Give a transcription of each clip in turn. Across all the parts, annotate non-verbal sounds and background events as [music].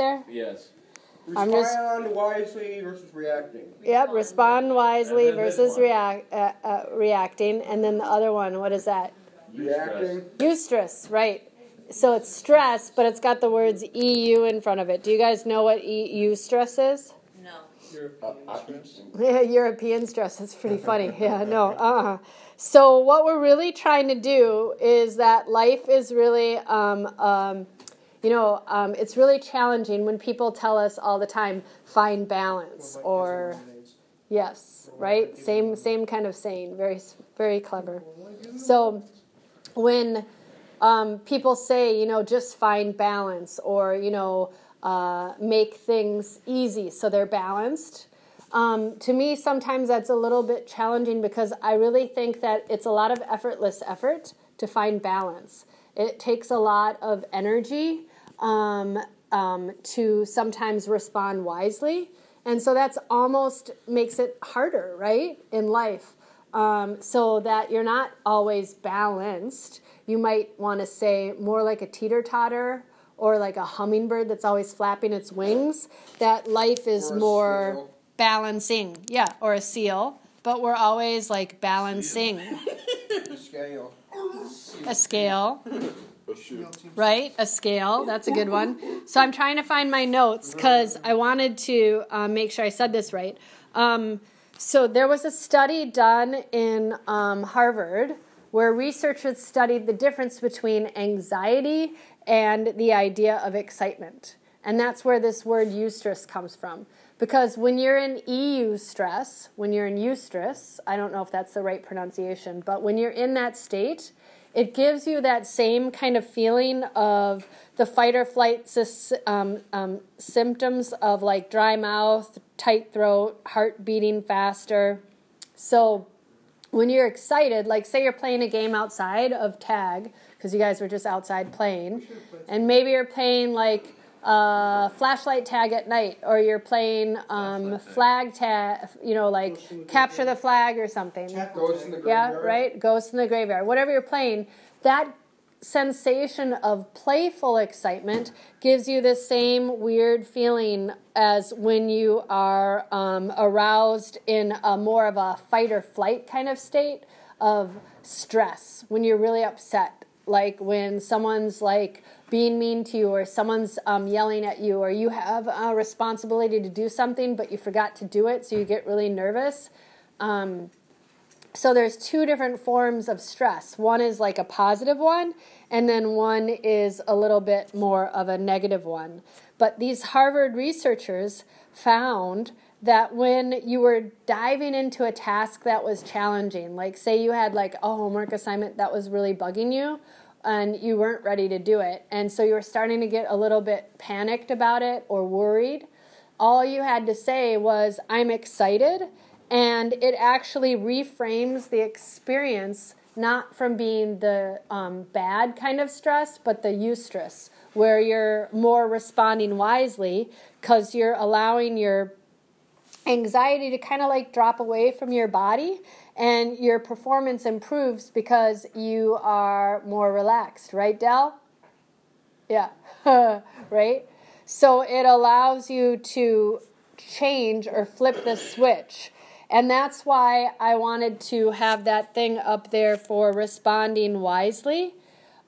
there? Yes. I'm just- Respond wisely versus reacting. Yep, respond wisely And then this versus react, uh, uh, reacting. And then the other one, what is that? Reacting. Eustress, right. So it's stress, but it's got the words EU in front of it. Do you guys know what EU eustress is? No. Uh, uh, Yeah, European stress. That's pretty funny. [laughs] Yeah, no. Uh-uh. So what we're really trying to do is that life is really, um, um, you know, um, it's really challenging when people tell us all the time, find balance or yes, right? Same same kind of saying. Very very clever. So when um, people say, you know, just find balance or, you know, uh, make things easy so they're balanced. Um, to me, sometimes that's a little bit challenging because I really think that it's a lot of effortless effort to find balance. It takes a lot of energy um, um, to sometimes respond wisely. And so that's almost makes it harder, right, in life. Um, so that you're not always balanced. You might want to say more like a teeter totter or like a hummingbird that's always flapping its wings. That life is more seal. balancing. Yeah, or a seal. But we're always like balancing [laughs] the scale. a scale. [laughs] Right, a scale. That's a good one. So I'm trying to find my notes because I wanted to uh, make sure I said this right. Um, so there was a study done in um, Harvard where researchers studied the difference between anxiety and the idea of excitement. And that's where this word eustress comes from. Because when you're in EU stress, when you're in eustress, I don't know if that's the right pronunciation, but when you're in that state, it gives you that same kind of feeling of the fight or flight um, um, symptoms of like dry mouth, tight throat, heart beating faster. So when you're excited, like say you're playing a game outside of tag, because you guys were just outside playing, and maybe you're playing like uh, flashlight tag at night, or you're playing um, flag tag, you know, like capture the flag or something. Ghost in the Yeah, right? Ghost in the graveyard. Whatever you're playing, that sensation of playful excitement gives you the same weird feeling as when you are um, aroused in a more of a fight or flight kind of state of stress, when you're really upset. Like when someone's like being mean to you, or someone's um, yelling at you, or you have a responsibility to do something but you forgot to do it, so you get really nervous. Um, so there's two different forms of stress. One is like a positive one, and then one is a little bit more of a negative one. But these Harvard researchers found that when you were diving into a task that was challenging, like say you had like a homework assignment that was really bugging you and you weren't ready to do it, and so you were starting to get a little bit panicked about it or worried, all you had to say was, I'm excited, and it actually reframes the experience not from being the um, bad kind of stress, but the eustress, where you're more responding wisely because you're allowing your anxiety to kind of like drop away from your body and your performance improves because you are more relaxed, right, Dell? Yeah, [laughs] right? So it allows you to change or flip the switch. And that's why I wanted to have that thing up there for responding wisely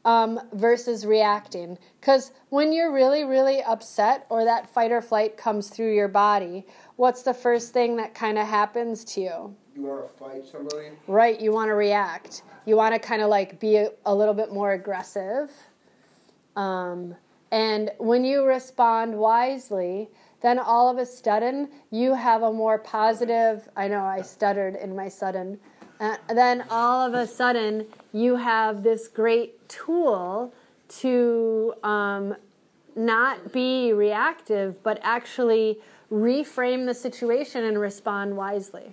um, versus reacting. Because when you're really, really upset or that fight or flight comes through your body, what's the first thing that kind of happens to you? You want to fight somebody? Right, you want to react. You want to kind of like be a, a little bit more aggressive. Um, and when you respond wisely, then all of a sudden you have a more positive. I know I stuttered in my sudden. Uh, then all of a sudden you have this great tool to um, not be reactive, but actually reframe the situation and respond wisely.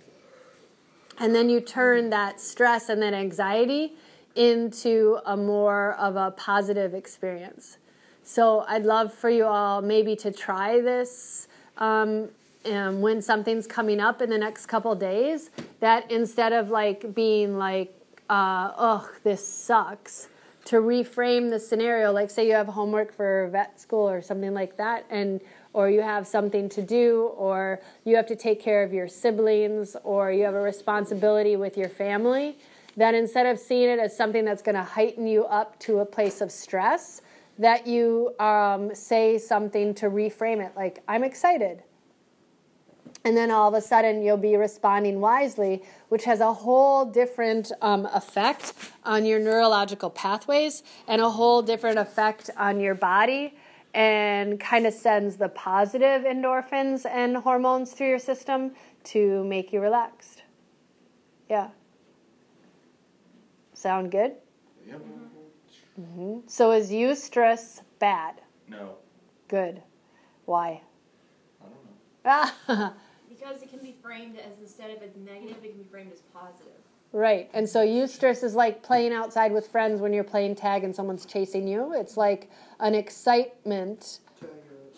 And then you turn that stress and that anxiety into a more of a positive experience. So I'd love for you all maybe to try this um, um, when something's coming up in the next couple days. That instead of like being like, uh, "Ugh, this sucks," to reframe the scenario. Like, say you have homework for vet school or something like that, and or you have something to do, or you have to take care of your siblings, or you have a responsibility with your family. That instead of seeing it as something that's going to heighten you up to a place of stress, that you um, say something to reframe it, like, I'm excited. And then all of a sudden, you'll be responding wisely, which has a whole different um, effect on your neurological pathways and a whole different effect on your body and kind of sends the positive endorphins and hormones through your system to make you relaxed. Yeah. Sound good? Yep. hmm So is eustress bad? No. Good. Why? I don't know. [laughs] Because it can be framed as instead of as negative, it can be framed as positive. Right. And so eustress is like playing outside with friends when you're playing tag and someone's chasing you. It's like an excitement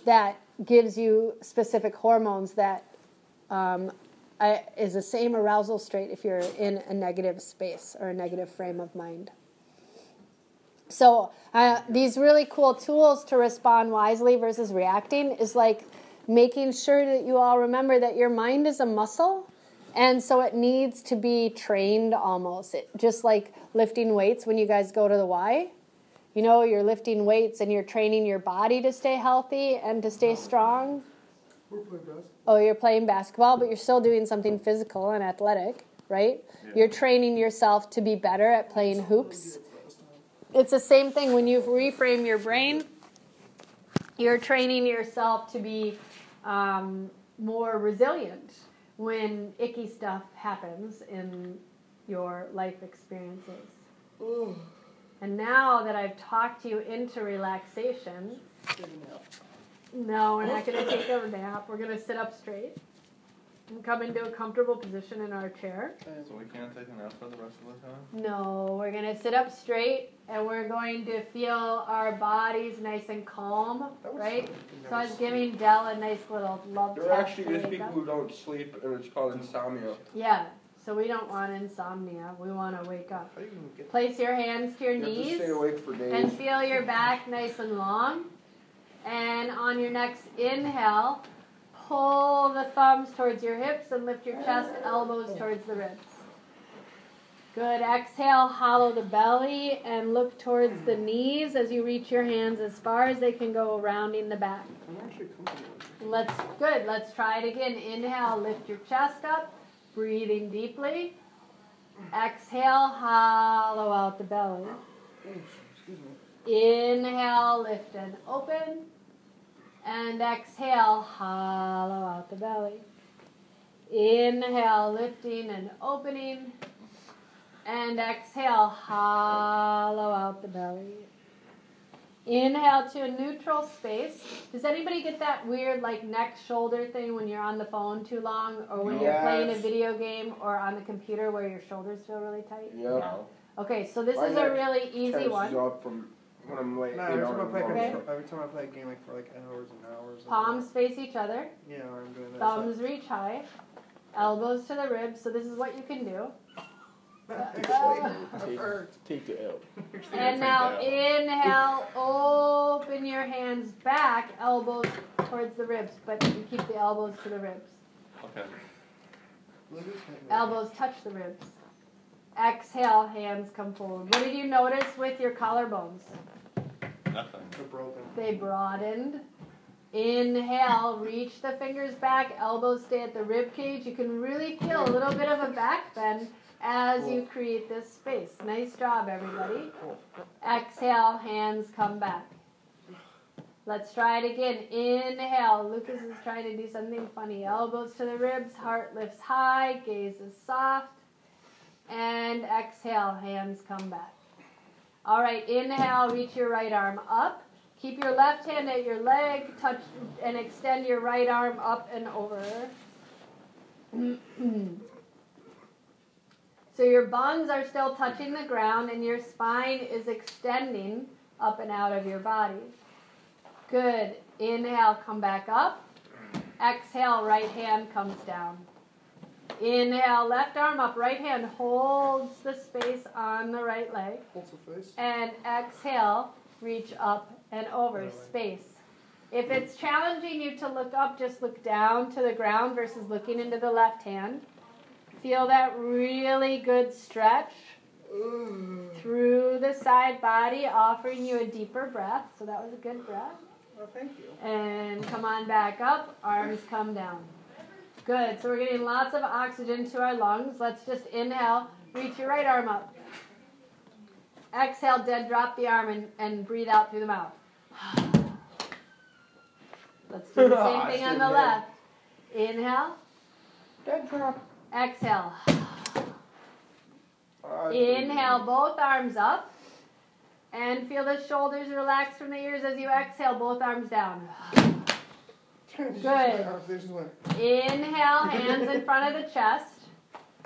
that gives you specific hormones that um, is the same arousal state if you're in a negative space or a negative frame of mind. So uh, these really cool tools to respond wisely versus reacting is like making sure that you all remember that your mind is a muscle and so it needs to be trained almost. It, just like lifting weights when you guys go to the y you know you're lifting weights and you're training your body to stay healthy and to stay strong. Oh you're playing basketball but you're still doing something physical and athletic right? Yeah. you're training yourself to be better at playing hoops. it's the same thing when you reframe your brain. You're training yourself to be um, more resilient when icky stuff happens in your life experiences. And now that I've talked you into relaxation, no, we're not going to take a nap. We're going to sit up straight and come into a comfortable position in our chair. So we can't take a nap for the rest of the time? No, we're going to sit up straight and we're going to feel our bodies nice and calm, right? So I was giving Dell a nice little love There tap actually to is people up. who don't sleep, and it's called insomnia. Yeah, so we don't want insomnia. We want to wake up. How do you even get? Place your hands to your You to knees stay awake for days. and feel your back nice and long. And on your next inhale, pull the thumbs towards your hips and lift your chest, elbows towards the ribs. Good. Exhale, hollow the belly and look towards the knees as you reach your hands as far as they can go, rounding the back. I'm actually comfortable. Let's good. Let's try it again. Inhale, lift your chest up, breathing deeply. Exhale, hollow out the belly. Inhale, lift and open. And exhale, hollow out the belly. Inhale, lifting and opening. And exhale, hollow out the belly. Inhale to a neutral space. Does anybody get that weird like neck shoulder thing when you're on the phone too long or when you're playing a video game or on the computer where your shoulders feel really tight? Yep. No. Okay, so this My is a really easy Tenses one. Up from when I'm late. No, every time, I play, Okay. control- every time I play a game like for like hours and hours. and Palms face each other. Yeah, I'm doing that. Thumbs reach high, elbows to the ribs. So this is what you can do. Actually, Take the L. And now inhale, open your hands back, elbows towards the ribs, but you keep the elbows to the ribs. Okay. Look at this. Elbows touch the ribs. Exhale, hands come forward. What did you notice with your collarbones? Nothing. They're broken. They broadened. Inhale, reach the fingers back, elbows stay at the rib cage. You can really feel a little bit of a back bend as you create this space. Nice job, everybody. Exhale, hands come back. Let's try it again. Inhale. Lucas is trying to do something funny. Elbows to the ribs, heart lifts high, gaze is soft. And exhale, hands come back. All right, inhale, reach your right arm up. Keep your left hand at your leg, touch and extend your right arm up and over. [clears throat] so your buns are still touching the ground and your spine is extending up and out of your body. Good. Inhale, come back up. Exhale, right hand comes down. Inhale, left arm up, right hand holds the space on the right leg. Holds the face. And exhale, reach up and over, Right. space. If it's challenging you to look up, just look down to the ground versus looking into the left hand. Feel that really good stretch mm. through the side body, offering you a deeper breath. So that was a good breath. Oh, thank you. And come on back up, arms come down. Good. So we're getting lots of oxygen to our lungs. Let's just inhale, reach your right arm up. Exhale, dead drop the arm and, and breathe out through the mouth. Let's do the same [laughs] thing on the left. Inhale, Dead drop. exhale. Inhale, both arms up. And feel the shoulders relax from the ears as you exhale, both arms down. Good. Inhale, hands in front of the chest.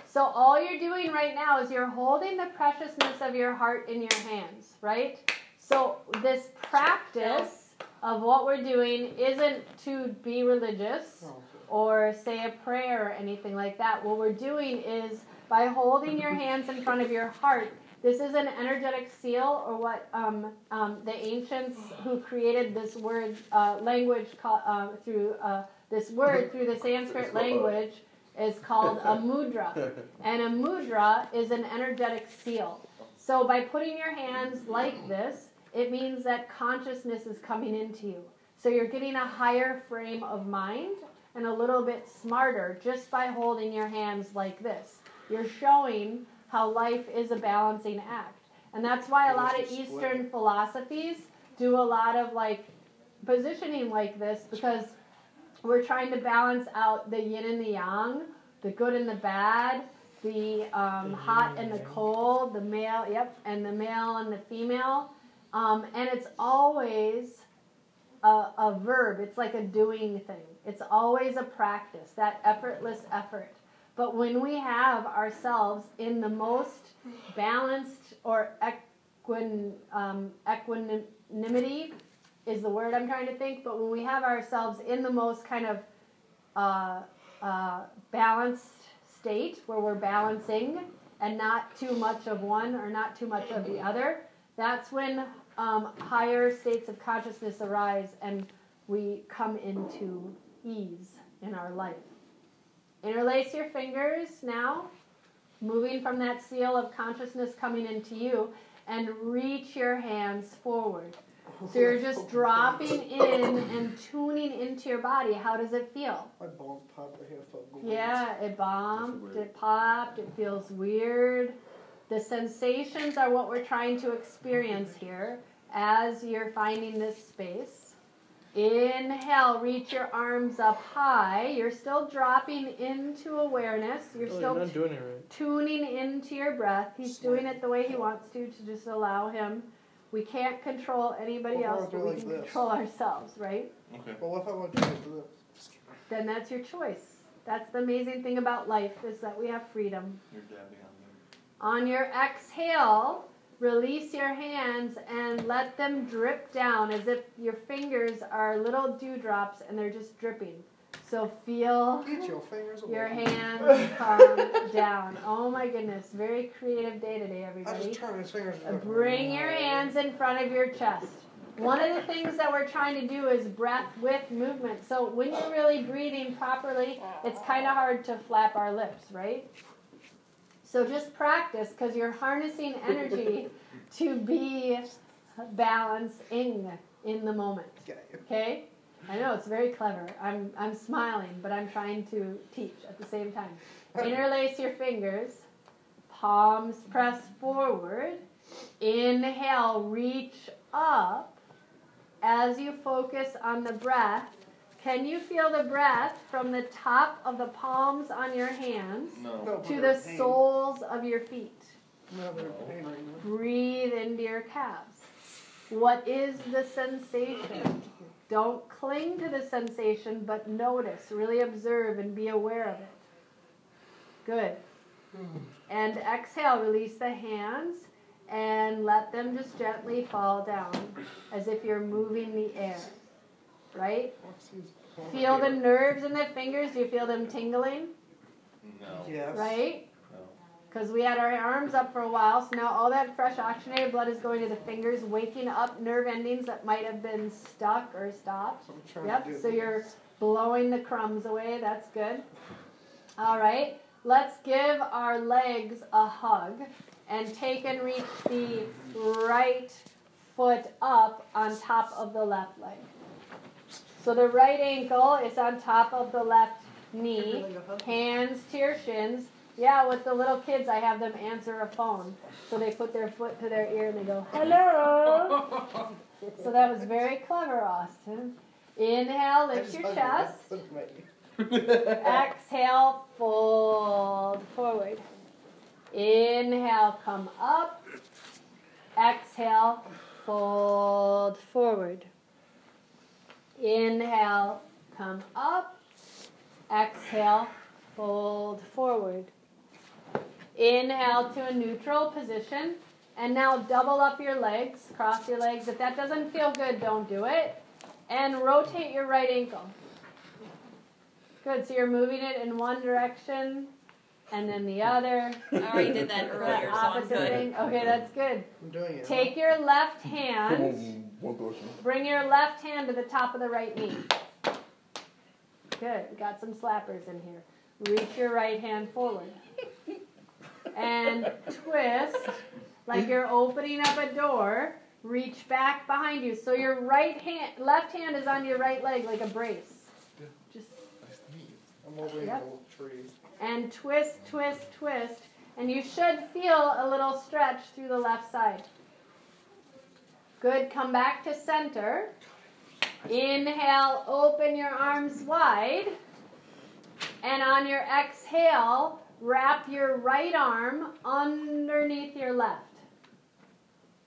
So all you're doing right now is you're holding the preciousness of your heart in your hands, right? So this practice of what we're doing isn't to be religious or say a prayer or anything like that. What we're doing is by holding your hands in front of your heart. This is an energetic seal, or what um, um, the ancients who created this word uh, language call, uh, through uh, this word through the Sanskrit language is called a mudra, [laughs] and a mudra is an energetic seal. So by putting your hands like this, it means that consciousness is coming into you. So you're getting a higher frame of mind and a little bit smarter just by holding your hands like this. You're showing how life is a balancing act. And that's why a lot of Eastern philosophies do a lot of like positioning like this because we're trying to balance out the yin and the yang, the good and the bad, the um, hot and the cold, the male, yep, and the male and the female. Um, and it's always a, a verb, it's like a doing thing. It's always a practice, that effortless effort. But when we have ourselves in the most balanced or equin, um, equanimity is the word I'm trying to think, but when we have ourselves in the most kind of uh, uh, balanced state where we're balancing and not too much of one or not too much of the other, that's when um, higher states of consciousness arise and we come into ease in our life. Interlace your fingers now, moving from that seal of consciousness coming into you, and reach your hands forward. So you're just [laughs] dropping in and tuning into your body. How does it feel? My balls popped. I have felt good. Yeah, it bumped, it popped, it feels weird. The sensations are what we're trying to experience here as you're finding this space. Inhale, reach your arms up high. You're still dropping into awareness. You're Oh, still you're not doing it right. tuning into your breath. He's doing it the way he wants to, to just allow him. We can't control anybody Well, else, but we like can this. control ourselves, right? Okay. Well, what if I want to do this? Then that's your choice. That's the amazing thing about life is that we have freedom. You're dabbing on On your exhale, release your hands and let them drip down as if your fingers are little dewdrops and they're just dripping. So feel Eat your fingers away. your hands [laughs] come down. Oh my goodness, very creative day today, I everybody. just turn his fingers. Bring your hands in front of your chest. One of the things that we're trying to do is breath with movement. So when you're really breathing properly, it's kind of hard to flap our lips, right? So just practice because you're harnessing [laughs] energy to be balancing in the moment. Okay? I know it's very clever. I'm I'm smiling, but I'm trying to teach at the same time. [laughs] Interlace your fingers. Palms press forward. Inhale, reach up. As you focus on the breath, can you feel the breath from the top of the palms on your hands No. No, to the soles of your feet? No, they're pain right. Breathe into your calves. What is the sensation? Don't cling to the sensation, but notice, really observe, and be aware of it. Good. And exhale, release the hands and let them just gently fall down as if you're moving the air. Right? Feel the nerves in the fingers. Do you feel them tingling? No. Yes. right? No. Because we had our arms up for a while, so now all that fresh oxygenated blood is going to the fingers, waking up nerve endings that might have been stuck or stopped. So I'm trying Yep, to do so this. you're blowing the crumbs away. That's good. All right, let's give our legs a hug and take and reach the right foot up on top of the left leg. So the right ankle is on top of the left knee, Like a hug. hands to your shins. Yeah, with the little kids, I have them answer a phone. So they put their foot to their ear and they go, hello. [laughs] so that was very clever, Austin. Inhale, lift your chest. legs with my- Exhale, fold forward. Inhale, come up. Exhale, fold forward. Inhale, come up. Exhale, fold forward. Inhale to a neutral position. And now double up your legs, cross your legs. If that doesn't feel good, don't do it. And rotate your right ankle. Good. So you're moving it in one direction and then the other. I already did that earlier, so I'm Opposite good. thing. Okay, that's good. I'm doing it. Take your left hand, One person. bring your left hand to the top of the right knee. Good. We got some slappers in here. Reach your right hand forward. And twist like you're opening up a door. Reach back behind you. So your right hand, left hand is on your right leg like a brace. Just I'm over Yep. the tree. And twist, twist, twist. And you should feel a little stretch through the left side. Good. Come back to center. Inhale, open your arms wide. And on your exhale, wrap your right arm underneath your left.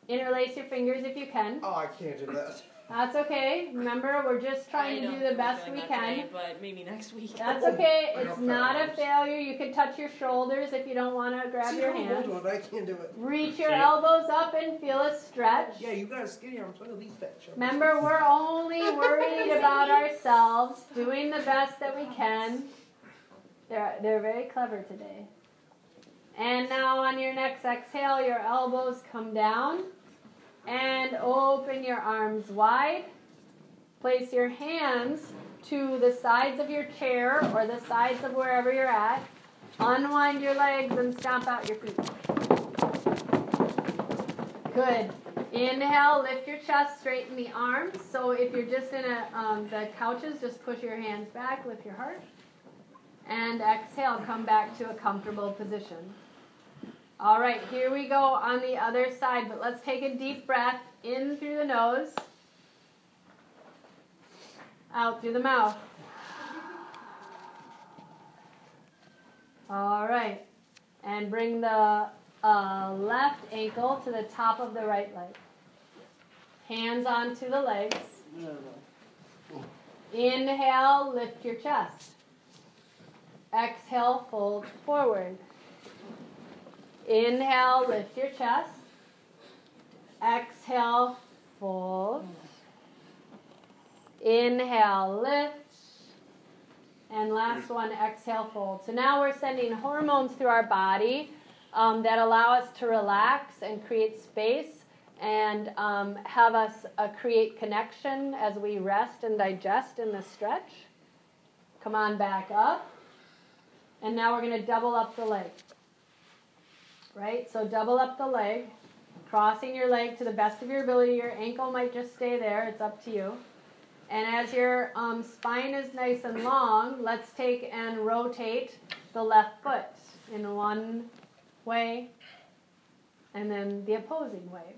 Interlace your fingers if you can. Oh, I can't do that. That's okay. Remember, we're just trying I to do the best we can. today, but maybe next week. That's [laughs] okay. It's don't a failure. You can touch your shoulders if you don't want to grab See, your hands. old one, I can't do it. Reach your See? elbows up and feel a stretch. Yeah, you got a skinny arm. Look at these fat chubs. Remember, we're only [laughs] worried about ourselves, doing the best that we can. They're, they're very clever today. And now on your next exhale, your elbows come down and open your arms wide. Place your hands to the sides of your chair or the sides of wherever you're at. Unwind your legs and stomp out your feet. Good. Inhale, lift your chest, straighten the arms. So if you're just in a, um, the couches, just push your hands back, lift your heart. And exhale, come back to a comfortable position. All right, here we go on the other side, but let's take a deep breath in through the nose, out through the mouth. All right, and bring the uh, left ankle to the top of the right leg. Hands onto the legs. Inhale, lift your chest. Exhale, fold forward. Inhale, lift your chest. Exhale, fold. Inhale, lift. And last one, exhale, fold. So now we're sending hormones through our body um, that allow us to relax and create space and um, have us uh, create connection as we rest and digest in the stretch. Come on back up. And now we're going to double up the leg. Right? So double up the leg, crossing your leg to the best of your ability. Your ankle might just stay there, it's up to you. And as your um, spine is nice and long, let's take and rotate the left foot in one way and then the opposing way.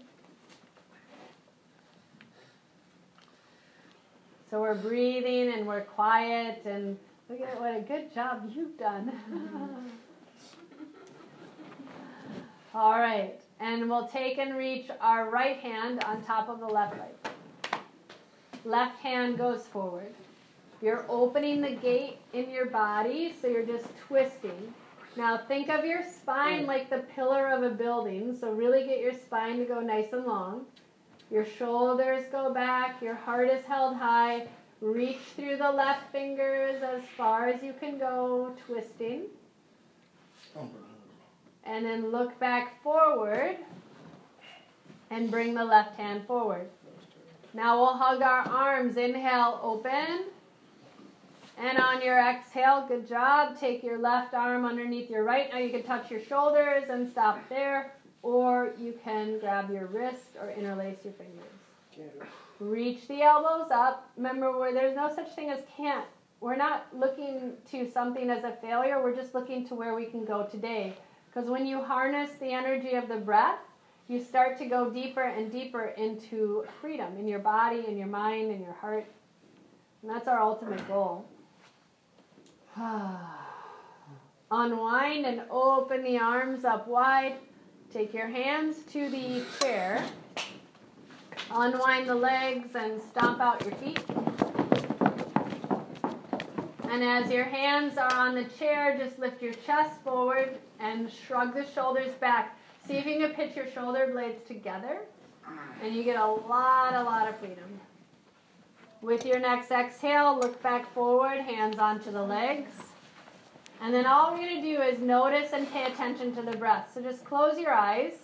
So we're breathing and we're quiet and look at what a good job you've done. [laughs] All right, and we'll take and reach our right hand on top of the left leg. Left hand goes forward. You're opening the gate in your body, so you're just twisting. Now think of your spine like the pillar of a building, so really get your spine to go nice and long. Your shoulders go back, your heart is held high. Reach through the left fingers as far as you can go, twisting. And then look back forward and bring the left hand forward. Now we'll hug our arms. Inhale, open. And on your exhale, good job. Take your left arm underneath your right. Now you can touch your shoulders and stop there, or you can grab your wrist or interlace your fingers. Reach the elbows up. Remember, where there's no such thing as can't. We're not looking to something as a failure. We're just looking to where we can go today. Because when you harness the energy of the breath, you start to go deeper and deeper into freedom in your body, in your mind, in your heart. And that's our ultimate goal. [sighs] Unwind and open the arms up wide. Take your hands to the chair. Unwind the legs and stomp out your feet. And as your hands are on the chair, just lift your chest forward and shrug the shoulders back. See if you can pitch your shoulder blades together, and you get a lot, a lot of freedom. With your next exhale, look back forward, hands onto the legs. And then all we're going to do is notice and pay attention to the breath. So just close your eyes.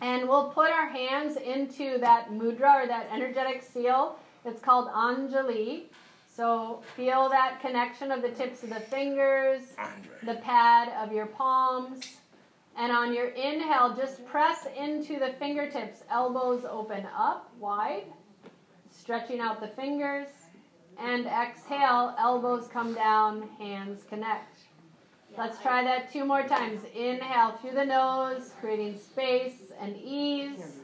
And we'll put our hands into that mudra or that energetic seal. It's called Anjali. So feel that connection of the tips of the fingers, the pad of your palms. And on your inhale, just press into the fingertips, elbows open up wide stretching out the fingers. And exhale, elbows come down, hands connect. Let's try that two more times. Inhale through the nose, creating space and ease.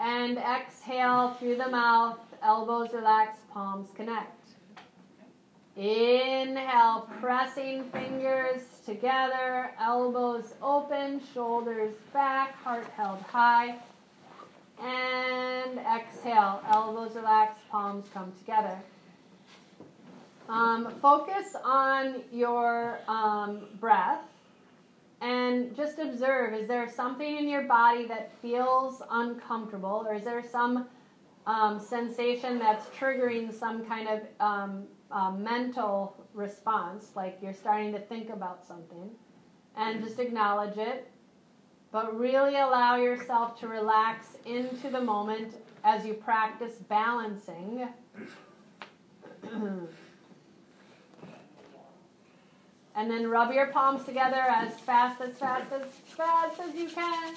And exhale through the mouth, elbows relax, palms connect. Inhale, pressing fingers together, elbows open, shoulders back, heart held high. And exhale, elbows relax, palms come together. Um, focus on your um, breath and just observe is there something in your body that feels uncomfortable, or is there some um, sensation that's triggering some kind of um, uh, mental response, like you're starting to think about something? And just acknowledge it but really allow yourself to relax into the moment as you practice balancing. and then rub your palms together as fast, as fast, as fast as you can.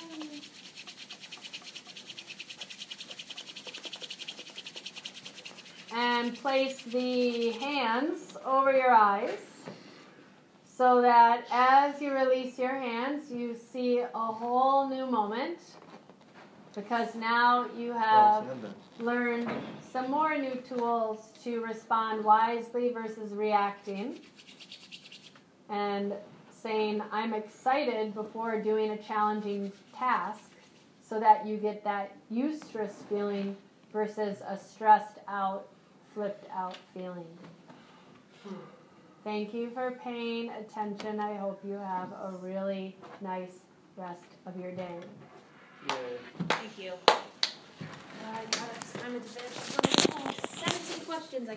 And place the hands over your eyes so that as you release your hands, you see a whole new moment because now you have learned some more new tools to respond wisely versus reacting and saying, I'm excited before doing a challenging task so that you get that eustress feeling versus a stressed out, flipped out feeling. Thank you for paying attention. I hope you have a really nice rest of your day. Thank you. Uh, I'm bed. 17 questions. I